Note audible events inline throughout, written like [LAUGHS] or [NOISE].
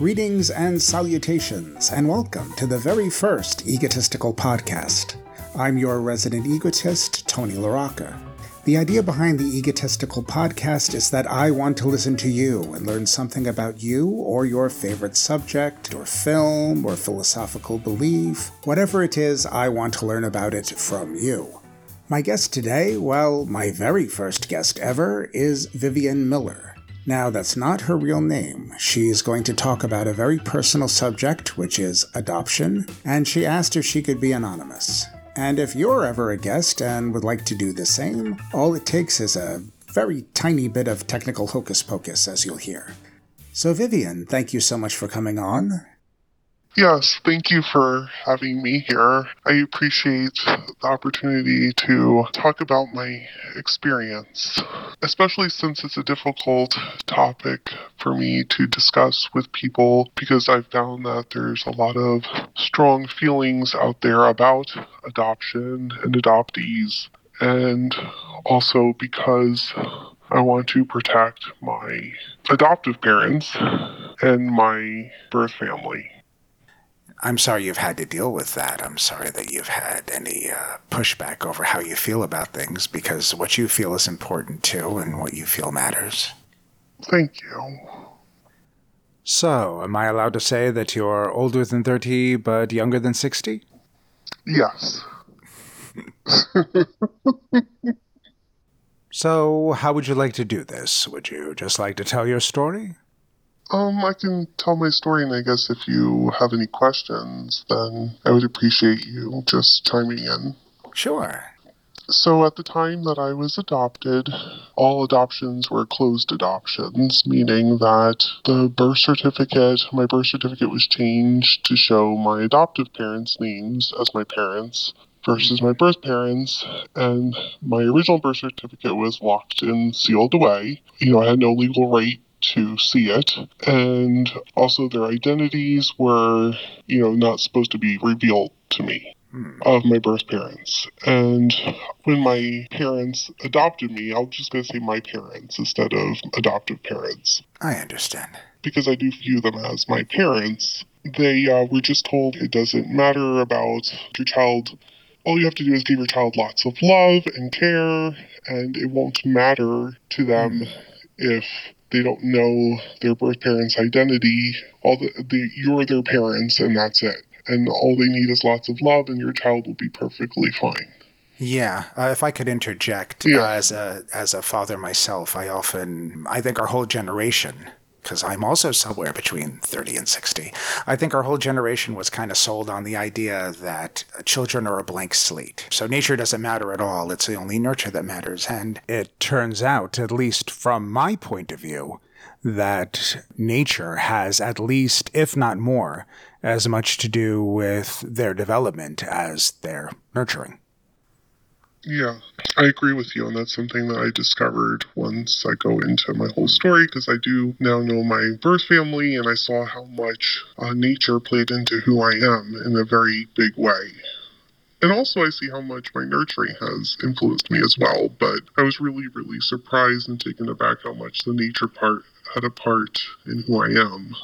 Greetings and salutations, and welcome to the very first egotistical podcast. I'm your resident egotist, Tony LaRocca. The idea behind the egotistical podcast is that I want to listen to you and learn something about you or your favorite subject, or film, or philosophical belief. Whatever it is, I want to learn about it from you. My guest today, well, my very first guest ever, is Vivian Miller. Now, that's not her real name. She is going to talk about a very personal subject, which is adoption, and she asked if she could be anonymous. And if you're ever a guest and would like to do the same, all it takes is a very tiny bit of technical hocus pocus, as you'll hear. So, Vivian, thank you so much for coming on. Yes, thank you for having me here. I appreciate the opportunity to talk about my experience, especially since it's a difficult topic for me to discuss with people because I've found that there's a lot of strong feelings out there about adoption and adoptees, and also because I want to protect my adoptive parents and my birth family. I'm sorry you've had to deal with that. I'm sorry that you've had any uh, pushback over how you feel about things because what you feel is important too and what you feel matters. Thank you. So, am I allowed to say that you're older than 30 but younger than 60? Yes. [LAUGHS] so, how would you like to do this? Would you just like to tell your story? Um, I can tell my story, and I guess if you have any questions, then I would appreciate you just chiming in. Sure. So, at the time that I was adopted, all adoptions were closed adoptions, meaning that the birth certificate, my birth certificate was changed to show my adoptive parents' names as my parents versus my birth parents, and my original birth certificate was locked and sealed away. You know, I had no legal right to see it. And also, their identities were, you know, not supposed to be revealed to me hmm. of my birth parents. And when my parents adopted me, I'm just going to say my parents instead of adoptive parents. I understand. Because I do view them as my parents, they uh, were just told it doesn't matter about your child. All you have to do is give your child lots of love and care, and it won't matter to them mm. if they don't know their birth parents' identity. All the, the you're their parents, and that's it. And all they need is lots of love, and your child will be perfectly fine. Yeah, uh, if I could interject, yeah. uh, as a as a father myself, I often I think our whole generation because I'm also somewhere between 30 and 60. I think our whole generation was kind of sold on the idea that children are a blank slate. So nature doesn't matter at all. It's the only nurture that matters. And it turns out, at least from my point of view, that nature has at least, if not more, as much to do with their development as their nurturing. Yeah, I agree with you, and that's something that I discovered once I go into my whole story because I do now know my birth family, and I saw how much uh, nature played into who I am in a very big way. And also, I see how much my nurturing has influenced me as well, but I was really, really surprised and taken aback how much the nature part had a part in who I am.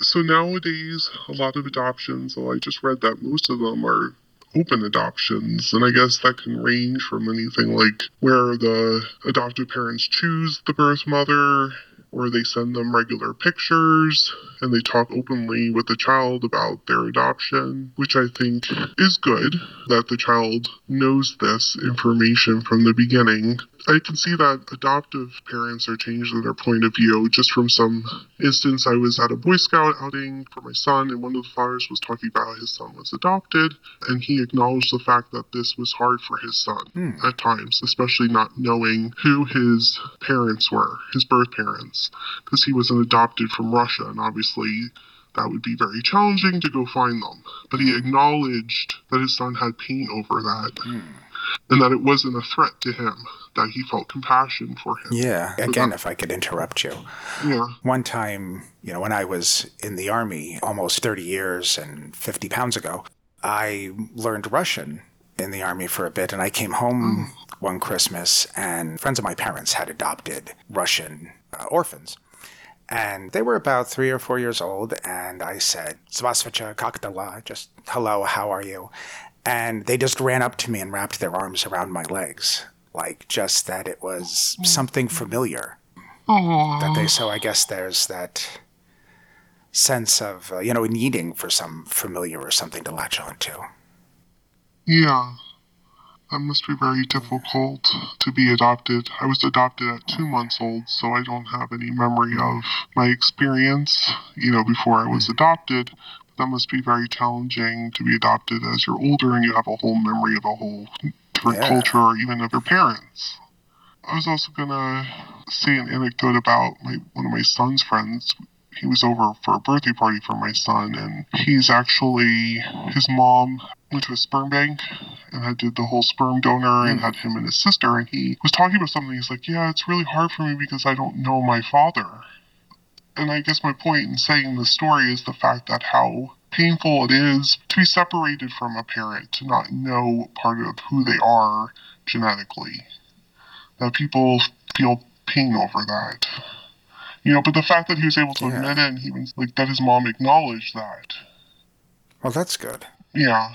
So nowadays, a lot of adoptions, though I just read that most of them are open adoptions. And I guess that can range from anything like where the adoptive parents choose the birth mother or they send them regular pictures and they talk openly with the child about their adoption, which I think is good that the child knows this information from the beginning I can see that adoptive parents are changing their point of view. Just from some instance, I was at a Boy Scout outing for my son, and one of the fathers was talking about his son was adopted, and he acknowledged the fact that this was hard for his son hmm. at times, especially not knowing who his parents were, his birth parents, because he was an adopted from Russia, and obviously that would be very challenging to go find them. But he acknowledged that his son had pain over that. Hmm and that it wasn't a threat to him, that he felt compassion for him. Yeah. Again, that. if I could interrupt you. Yeah. One time, you know, when I was in the army almost 30 years and 50 pounds ago, I learned Russian in the army for a bit, and I came home mm. one Christmas, and friends of my parents had adopted Russian uh, orphans. And they were about three or four years old, and I said, Zvasvacha Kakdala, just hello, how are you? And they just ran up to me and wrapped their arms around my legs, like just that it was something familiar. Aww. That they, so I guess there's that sense of, uh, you know, needing for some familiar or something to latch onto. Yeah. That must be very difficult to be adopted. I was adopted at two months old, so I don't have any memory of my experience, you know, before I was adopted. But that must be very challenging to be adopted as you're older and you have a whole memory of a whole different Yeah. culture or even of your parents. I was also gonna say an anecdote about my one of my son's friends. He was over for a birthday party for my son, and he's actually his mom went to a sperm bank and had did the whole sperm donor and hmm. had him and his sister. And he was talking about something. He's like, "Yeah, it's really hard for me because I don't know my father." And I guess my point in saying the story is the fact that how painful it is to be separated from a parent, to not know part of who they are genetically. That people feel pain over that. You know, but the fact that he was able to Yeah. admit it and he was like that his mom acknowledged that. Well, that's good. Yeah.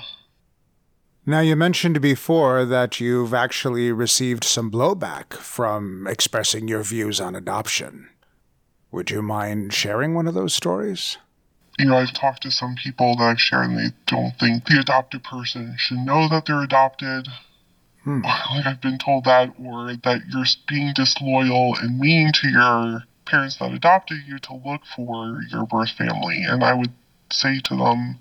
Now, you mentioned before that you've actually received some blowback from expressing your views on adoption. Would you mind sharing one of those stories? You know, I've talked to some people that I've shared and they don't think the adopted person should know that they're adopted. Hmm. [LAUGHS] Like I've been told that, or that you're being disloyal and mean to your parents that adopted you to look for your birth family. And I would say to them,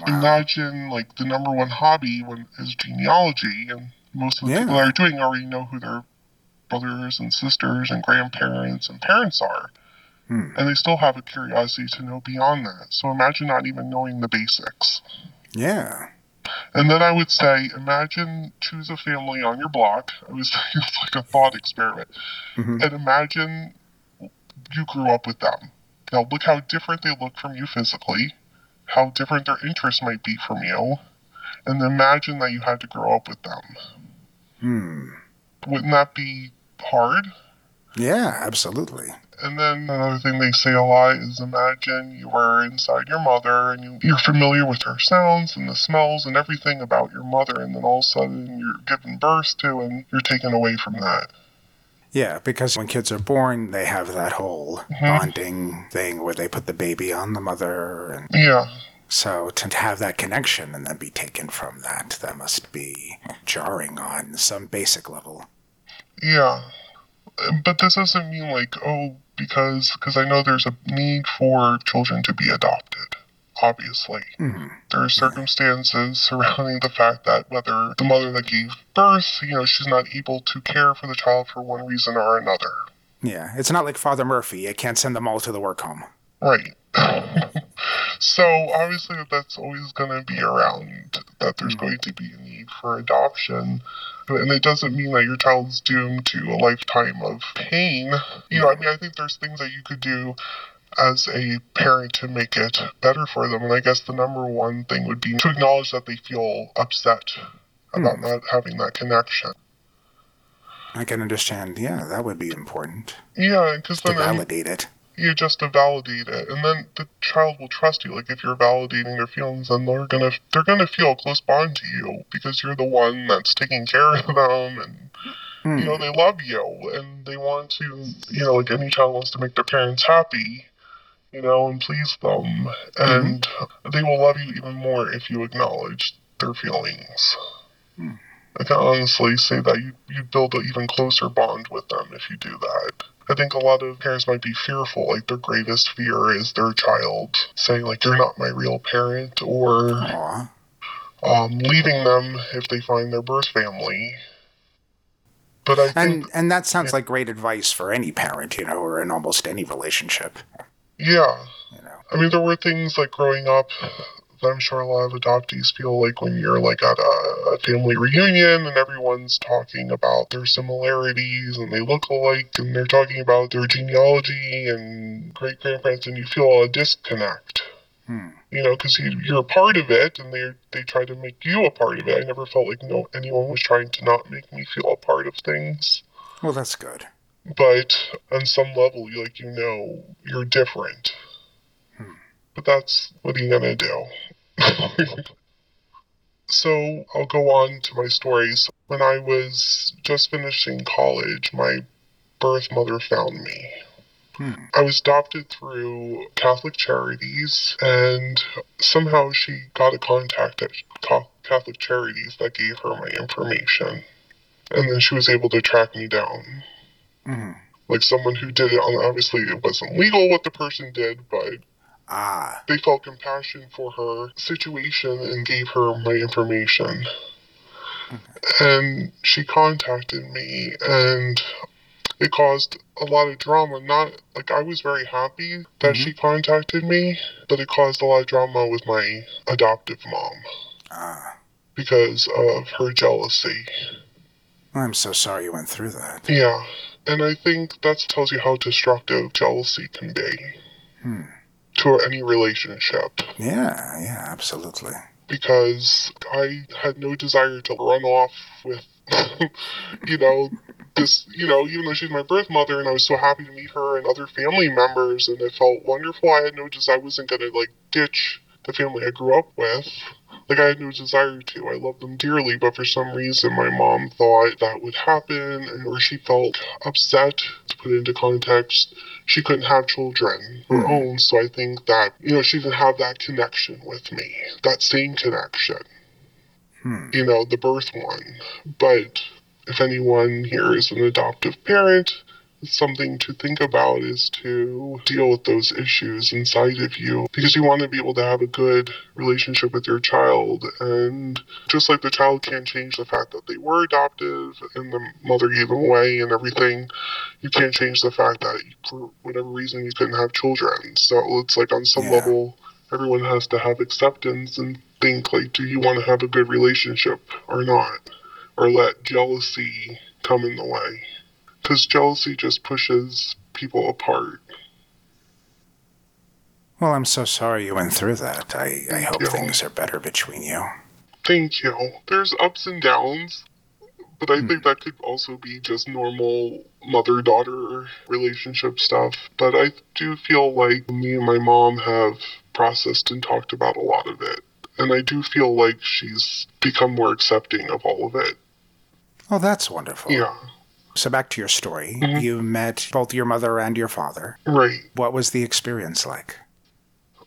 Wow. imagine like the number one hobby when is genealogy, and most of the Yeah. people that are doing already know who their brothers and sisters and grandparents and parents are Hmm. and they still have a curiosity to know beyond that. So imagine not even knowing the basics. Yeah. And then I would say, imagine choose a family on your block. I was [LAUGHS] it's like a thought experiment. Mhm. And imagine you grew up with them. Now look how different they look from you physically, how different their interests might be from you, and imagine that you had to grow up with them. Hmm. Wouldn't that be hard? Yeah, absolutely. And then another thing they say a lot is imagine you were inside your mother and you, you're familiar with her sounds and the smells and everything about your mother, and then all of a sudden you're given birth to and you're taken away from that. Yeah, because when kids are born, they have that whole Mhm. bonding thing where they put the baby on the mother. And Yeah. so to have that connection and then be taken from that, that must be jarring on some basic level. Yeah. But this doesn't mean like, oh, because cause I know there's a need for children to be adopted, obviously. Hmm. There are circumstances surrounding the fact that whether the mother that gave birth, you know, she's not able to care for the child for one reason or another. Yeah, it's not like Father Murphy. You can't send them all to the work home. Right. [LAUGHS] so obviously that's always going to be around, that there's Mhm. going to be a need for adoption. And it doesn't mean that your child's doomed to a lifetime of pain. You know, I mean, I think there's things that you could do as a parent to make it better for them. And I guess the number one thing would be to acknowledge that they feel upset about Hmm. not having that connection. I can understand. Yeah, that would be important Yeah, because to then any- validate it. You just to validate it and then the child will trust you like if you're validating their feelings then they're gonna they're gonna feel a close bond to you because you're the one that's taking care of them and Hmm. you know they love you and they want to you know like any child wants to make their parents happy you know and please them and they will love you even more if you acknowledge their feelings Hmm. I can honestly say that you, you build an even closer bond with them if you do that I think a lot of parents might be fearful, like their greatest fear is their child saying like you're not my real parent or um, leaving them if they find their birth family. But I think, And and that sounds like great advice for any parent, you know, or in almost any relationship. yeah, You know. I mean, there were things like growing up that I'm sure a lot of adoptees feel like when you're like at a, a family reunion and everyone's talking about their similarities and they look alike and they're talking about their genealogy and great grandparents and you feel a disconnect. Hmm. You know, because you, you're a part of it, and they they try to make you a part of it. I never felt like no anyone was trying to not make me feel a part of things. Well, that's good. but on some level, like you know, you're different. Hmm. But that's what are you gonna do? So I'll go on to my stories. When I was just finishing college, my birth mother found me. Hmm. I was adopted through Catholic Charities, and somehow she got a contact at Catholic Charities that gave her my information. And then she was able to track me down. Mm-hmm. Like someone who did it, obviously it wasn't legal what the person did, but ah. they felt compassion for her situation and gave her my information. Okay. And she contacted me, and it caused a lot of drama. Not like I was very happy that mm-hmm. she contacted me, but it caused a lot of drama with my adoptive mom. Ah. Because of her jealousy. I'm so sorry you went through that. Yeah. And I think that tells you how destructive jealousy can be. Hmm. To any relationship. Yeah, yeah, absolutely. Because I had no desire to run off with, [LAUGHS] you know, this, you know, even though she's my birth mother and I was so happy to meet her and other family members and it felt wonderful, I had no desire, I wasn't going to like ditch the family I grew up with. Like, I had no desire to. I love them dearly, but for some reason, my mom thought that would happen, and or she felt upset. To put it into context, she couldn't have children her mm. own, so I think that, you know, she didn't have that connection with me, that same connection. Hmm. You know, the birth one. But if anyone here is an adoptive parent, something to think about is to deal with those issues inside of you because you want to be able to have a good relationship with your child. And just like the child can't change the fact that they were adoptive and the mother gave them away and everything, you can't change the fact that for whatever reason you couldn't have children. So it's like on some yeah. level, everyone has to have acceptance and think like, do you want to have a good relationship or not? Or let jealousy come in the way because jealousy just pushes people apart. Well, I'm so sorry you went through that. I, I hope things are better between you. Thank you. There's ups and downs, but I hmm. think that could also be just normal mother daughter relationship stuff. But I do feel like me and my mom have processed and talked about a lot of it. And I do feel like she's become more accepting of all of it. Oh, that's wonderful. Yeah. So back to your story. Mm-hmm. You met both your mother and your father. Right. What was the experience like?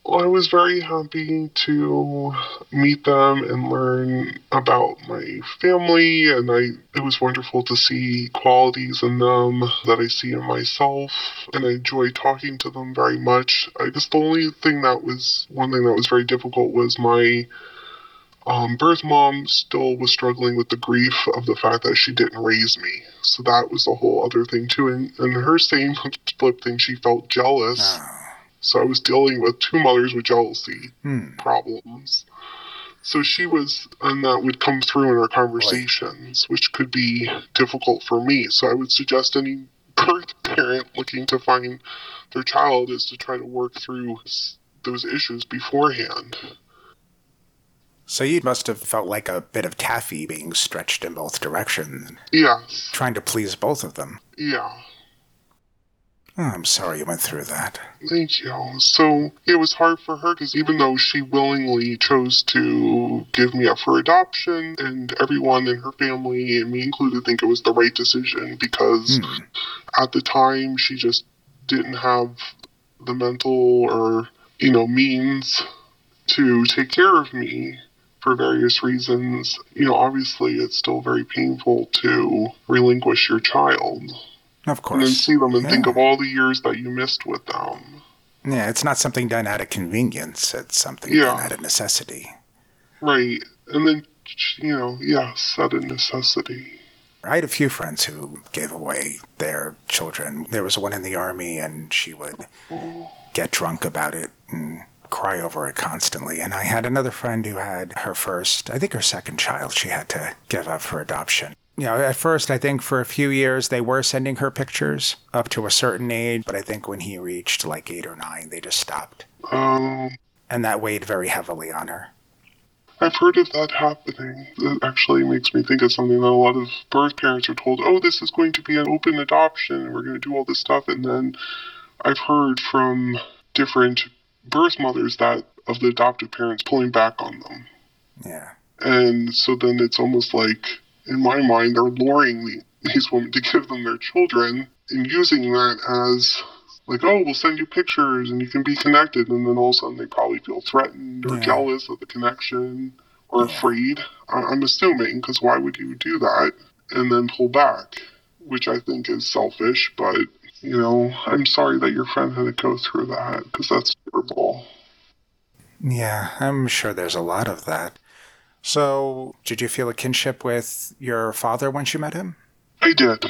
Well, I was very happy to meet them and learn about my family, and I it was wonderful to see qualities in them that I see in myself, and I enjoy talking to them very much. I guess the only thing that was one thing that was very difficult was my um, birth mom still was struggling with the grief of the fact that she didn't raise me. So that was a whole other thing too. And, and her same [LAUGHS] flip thing, she felt jealous. Oh. So I was dealing with two mothers with jealousy hmm. problems. So she was, and that would come through in our conversations, which could be difficult for me. So I would suggest any [LAUGHS] birth parent looking to find their child is to try to work through those issues beforehand. So you must have felt like a bit of taffy being stretched in both directions. Yeah. Trying to please both of them. Yeah. Oh, I'm sorry you went through that. Thank you. So it was hard for her because even though she willingly chose to give me up for adoption, and everyone in her family, and me included, think it was the right decision because mm. at the time she just didn't have the mental or, you know, means to take care of me for various reasons, you know, obviously it's still very painful to relinquish your child. Of course. And then see them and yeah. think of all the years that you missed with them. Yeah, it's not something done out of convenience, it's something yeah. done out of necessity. Right. And then, you know, yes, out of necessity. I had a few friends who gave away their children. There was one in the army, and she would oh. get drunk about it and cry over it constantly. And I had another friend who had her first, I think her second child, she had to give up for adoption. You know, at first, I think for a few years they were sending her pictures up to a certain age, but I think when he reached like eight or nine, they just stopped. Um, and that weighed very heavily on her. I've heard of that happening. That actually makes me think of something that a lot of birth parents are told, oh, this is going to be an open adoption, we're going to do all this stuff. And then I've heard from different birth mothers that of the adoptive parents pulling back on them. Yeah. And so then it's almost like, in my mind, they're luring the, these women to give them their children and using that as like, oh, we'll send you pictures and you can be connected. And then all of a sudden they probably feel threatened or Yeah. jealous of the connection or Yeah. afraid. I'm assuming, because why would you do that and then pull back? Which I think is selfish, but, you know, I'm sorry that your friend had to go through that because that's terrible. Yeah, I'm sure there's a lot of that. So, did you feel a kinship with your father once you met him? I did.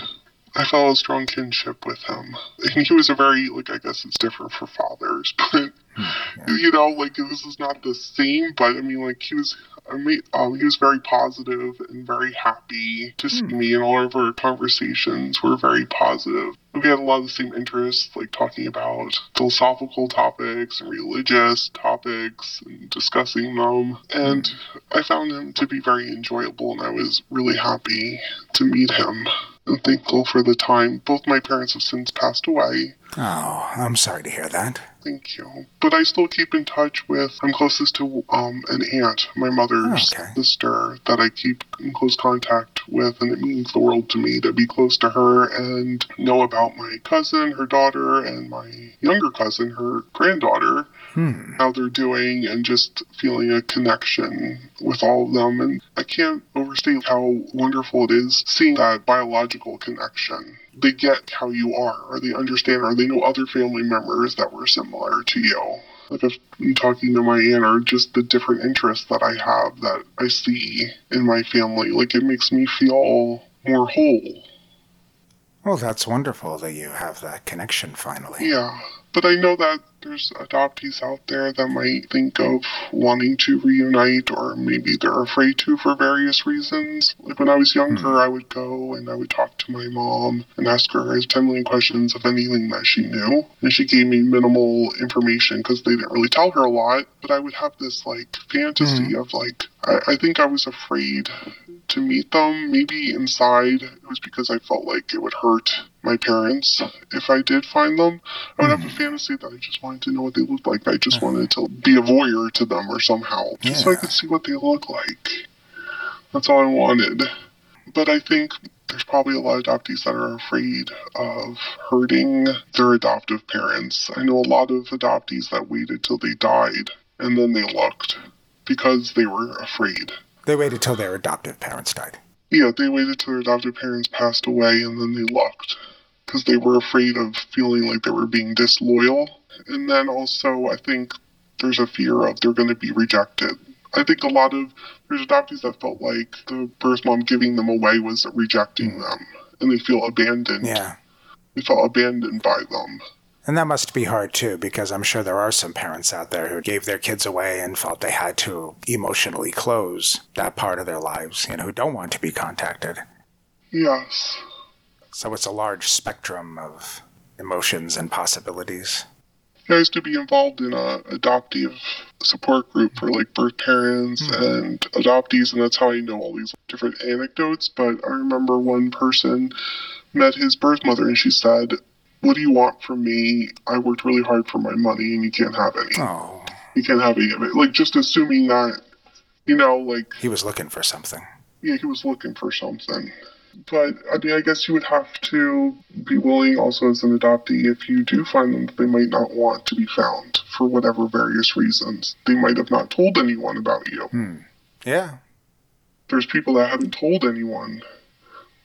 I felt a strong kinship with him. And he was a very, like, I guess it's different for fathers, [LAUGHS] but, hmm, you know, like, this is not the same, but I mean, like, he was, I mean, um, he was very positive and very happy to see me, and all of our conversations were very positive. We had a lot of the same interests, like talking about philosophical topics and religious topics and discussing them. And I found him to be very enjoyable, and I was really happy to meet him and thankful for the time. Both my parents have since passed away. Oh, I'm sorry to hear that. Thank you. But I still keep in touch with, I'm closest to um, an aunt, my mother's Okay. sister, that I keep in close contact with, and it means the world to me to be close to her and know about my cousin, her daughter, and my younger cousin, her granddaughter, Hmm. how they're doing, and just feeling a connection with all of them. And I can't overstate how wonderful it is seeing that biological connection. They get how you are, or they understand, or they know other family members that were similar to you. Like if I'm talking to my aunt, or just the different interests that I have that I see in my family, like it makes me feel more whole. Well, that's wonderful that you have that connection finally. Yeah, but I know that there's adoptees out there that might think of wanting to reunite, or maybe they're afraid to for various reasons. Like when I was younger, hmm. I would go and I would talk to my mom and ask her 10 million questions of anything that she knew. And she gave me minimal information because they didn't really tell her a lot. But I would have this like fantasy hmm. of like, I, I think I was afraid to meet them. Maybe inside it was because I felt like it would hurt my parents if I did find them. I would have a mm-hmm. fantasy that I just wanted to know what they looked like. I just wanted to be a voyeur to them or somehow, just so I could see what they look like. That's all I wanted. But I think there's probably a lot of adoptees that are afraid of hurting their adoptive parents. I know a lot of adoptees that waited till they died and then they looked because they were afraid. They waited till their adoptive parents died. Yeah, they waited till their adoptive parents passed away and then they looked because they were afraid of feeling like they were being disloyal. And then also, I think there's a fear of they're going to be rejected. I think a lot of there's adoptees that felt like the birth mom giving them away was rejecting them, and they feel abandoned. Yeah. They felt abandoned by them. And that must be hard too, because I'm sure there are some parents out there who gave their kids away and felt they had to emotionally close that part of their lives, you know, who don't want to be contacted. Yes. So it's a large spectrum of emotions and possibilities. I used to be involved in a adoptive support group for like birth parents mm-hmm. and adoptees, and that's how I know all these different anecdotes. But I remember one person met his birth mother, and she said, "What do you want from me? I worked really hard for my money, and you can't have any. Oh, You can't have any of it." Like just assuming that, you know, like he was looking for something. yeah, he was looking for something. But I mean, I guess you would have to be willing, also as an adoptee, if you do find them, that they might not want to be found for whatever various reasons. They might have not told anyone about you. Hmm. Yeah. There's people that haven't told anyone.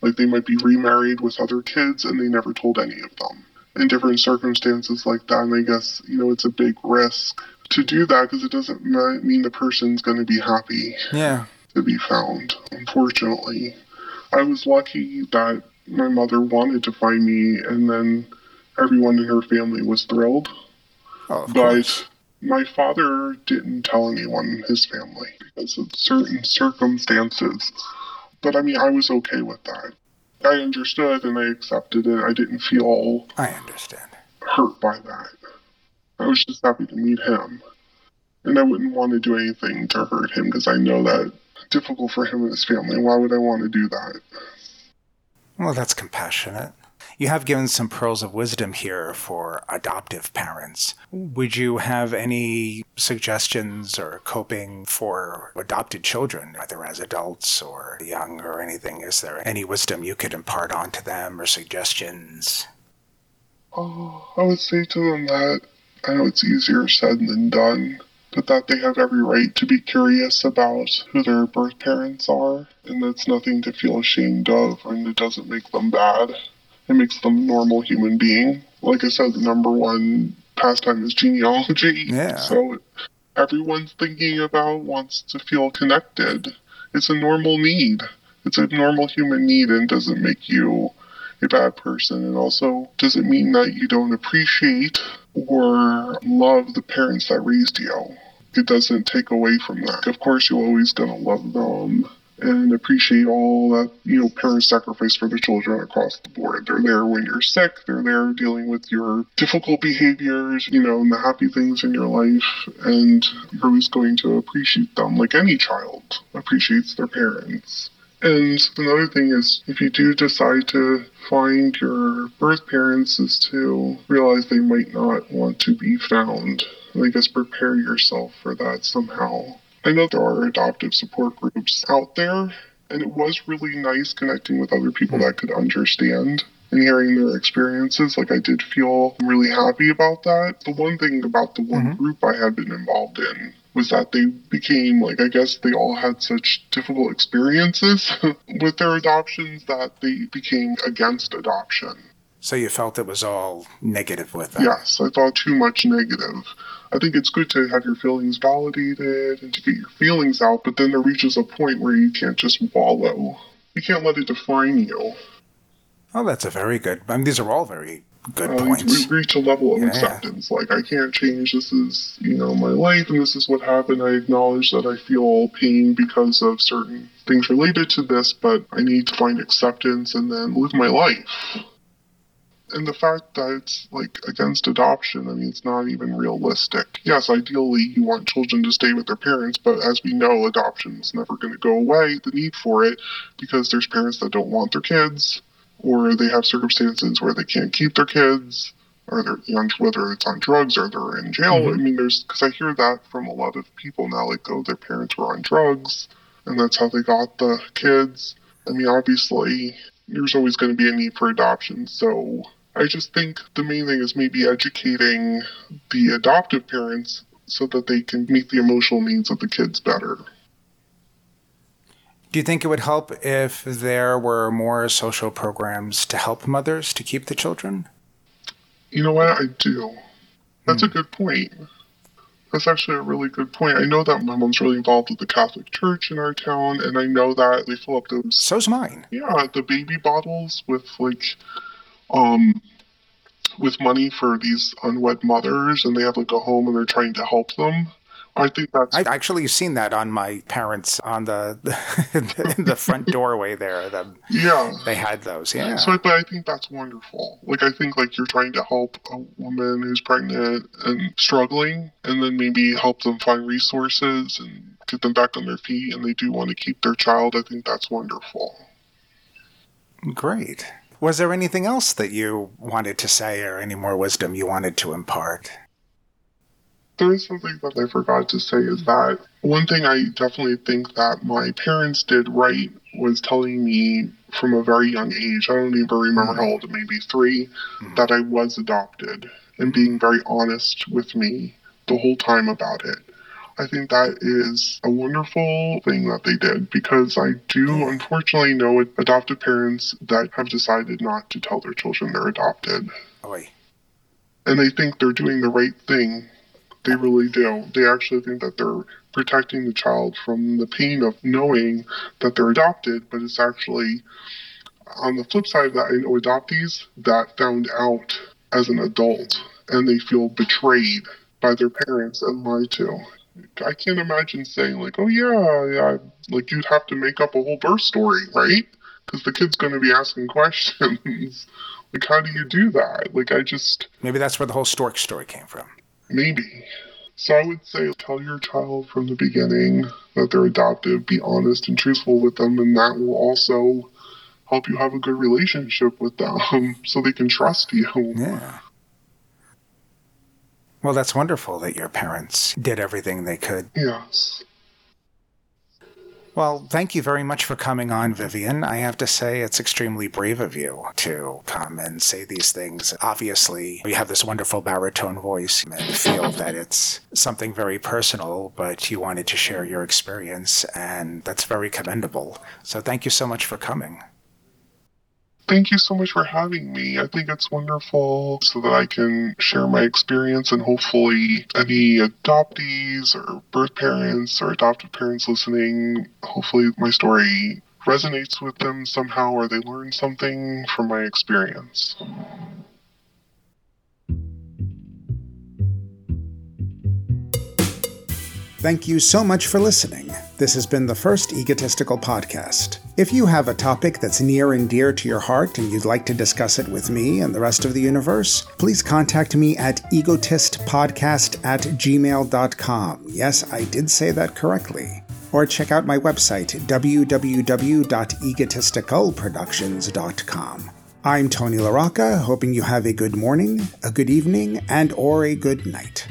Like they might be remarried with other kids and they never told any of them. In different circumstances like that, and I guess, you know, it's a big risk to do that because it doesn't mean the person's going to be happy Yeah. to be found, unfortunately. I was lucky that my mother wanted to find me, and then everyone in her family was thrilled. Oh, of course. But my father didn't tell anyone in his family because of certain circumstances. But I mean, I was okay with that. I understood and I accepted it. I didn't feel I understand. hurt by that. I was just happy to meet him. And I wouldn't want to do anything to hurt him because I know that difficult for him and his family. Why would I want to do that? Well, that's compassionate. You have given some pearls of wisdom here for adoptive parents. Would you have any suggestions or coping for adopted children, either as adults or young or anything? Is there any wisdom you could impart onto them or suggestions? Oh, I would say to them that I know it's easier said than done, but that they have every right to be curious about who their birth parents are, and that's nothing to feel ashamed of, and it doesn't make them bad. It makes them a normal human being. Like I said, the number one pastime is genealogy. Yeah. So everyone's thinking about wants to feel connected. It's a normal need. It's a normal human need and doesn't make you a bad person and also does it mean that you don't appreciate or love the parents that raised you. It doesn't take away from that. Of course, you're always going to love them and appreciate all that you know parents sacrifice for their children across the board. They're there when you're sick. They're there dealing with your difficult behaviors, you know, and the happy things in your life, and you're always going to appreciate them like any child appreciates their parents. And another thing is, if you do decide to find your birth parents, is to realize they might not want to be found. I guess prepare yourself for that somehow. I know there are adoptive support groups out there, and it was really nice connecting with other people that could understand and hearing their experiences. Like, I did feel really happy about that. The one thing about the one Mhm. group I had been involved in was that they became, like, I guess they all had such difficult experiences [LAUGHS] with their adoptions that they became against adoption. So you felt it was all negative with that? Yes, I thought too much negative. I think it's good to have your feelings validated and to get your feelings out, but then there reaches a point where you can't just wallow. You can't let it define you. Oh, that's a very good. I mean, these are all very good Uh, points. we reach a level of Yeah. acceptance. Like, I can't change. This is, you know, my life and this is what happened. I acknowledge that I feel pain because of certain things related to this, but I need to find acceptance and then live my life. And the fact that it's like against adoption, I mean, it's not even realistic. Yes, ideally, you want children to stay with their parents, but as we know, adoption is never going to go away, the need for it, because there's parents that don't want their kids, or they have circumstances where they can't keep their kids, or they're on whether it's on drugs or they're in jail. Mhm. I mean, there's because I hear that from a lot of people now, like, oh, their parents were on drugs, and that's how they got the kids. I mean, obviously, there's always going to be a need for adoption, so I just think the main thing is maybe educating the adoptive parents so that they can meet the emotional needs of the kids better. Do you think it would help if there were more social programs to help mothers to keep the children? You know what? I do. That's a Hmm. good point. That's actually a really good point. I know that my mom's really involved with the Catholic Church in our town, and I know that they fill up those So's mine. yeah the baby bottles with like um with money for these unwed mothers, and they have like a home, and they're trying to help them. I think that's I've actually seen that on my parents on the in [LAUGHS] the front doorway there. The, yeah. they had those. Yeah. So, but I think that's wonderful. Like, I think like you're trying to help a woman who's pregnant and struggling, and then maybe help them find resources and get them back on their feet, and they do want to keep their child. I think that's wonderful. Great. Was there anything else that you wanted to say or any more wisdom you wanted to impart? There is something that I forgot to say is that one thing I definitely think that my parents did right was telling me from a very young age, I don't even remember how old, maybe 3 Mhm. that I was adopted and being very honest with me the whole time about it. I think that is a wonderful thing that they did because I do unfortunately know adoptive parents that have decided not to tell their children they're adopted Oy. and they think they're doing the right thing. They really do. They actually think that they're protecting the child from the pain of knowing that they're adopted, but it's actually on the flip side of that, I know adoptees that found out as an adult and they feel betrayed by their parents and lied to. I can't imagine saying like, "Oh yeah, yeah," like you'd have to make up a whole birth story, right? Because the kid's going to be asking [LAUGHS] questions. like, how do you do that? Like, I just Maybe that's where the whole stork story came from. Maybe. So I would say tell your child from the beginning that they're adoptive, be honest and truthful with them, and that will also help you have a good relationship with them [LAUGHS] so they can trust you. Yeah. Well, that's wonderful that your parents did everything they could. Yes. Well, thank you very much for coming on, Vivian. I have to say it's extremely brave of you to come and say these things. Obviously, you have this wonderful baritone voice and feel that it's something very personal, but you wanted to share your experience, and that's very commendable. So thank you so much for coming. Thank you so much for having me. I think it's wonderful so that I can share my experience and hopefully any adoptees or birth parents or adoptive parents listening, hopefully my story resonates with them somehow or they learn something from my experience. Thank you so much for listening. This has been the first egotistical podcast. If you have a topic that's near and dear to your heart and you'd like to discuss it with me and the rest of the universe, please contact me at egotistpodcast at gmail.com. Yes, I did say that correctly. Or check out my website, www.egotisticalproductions.com. I'm Tony LaRocca, hoping you have a good morning, a good evening, and or a good night.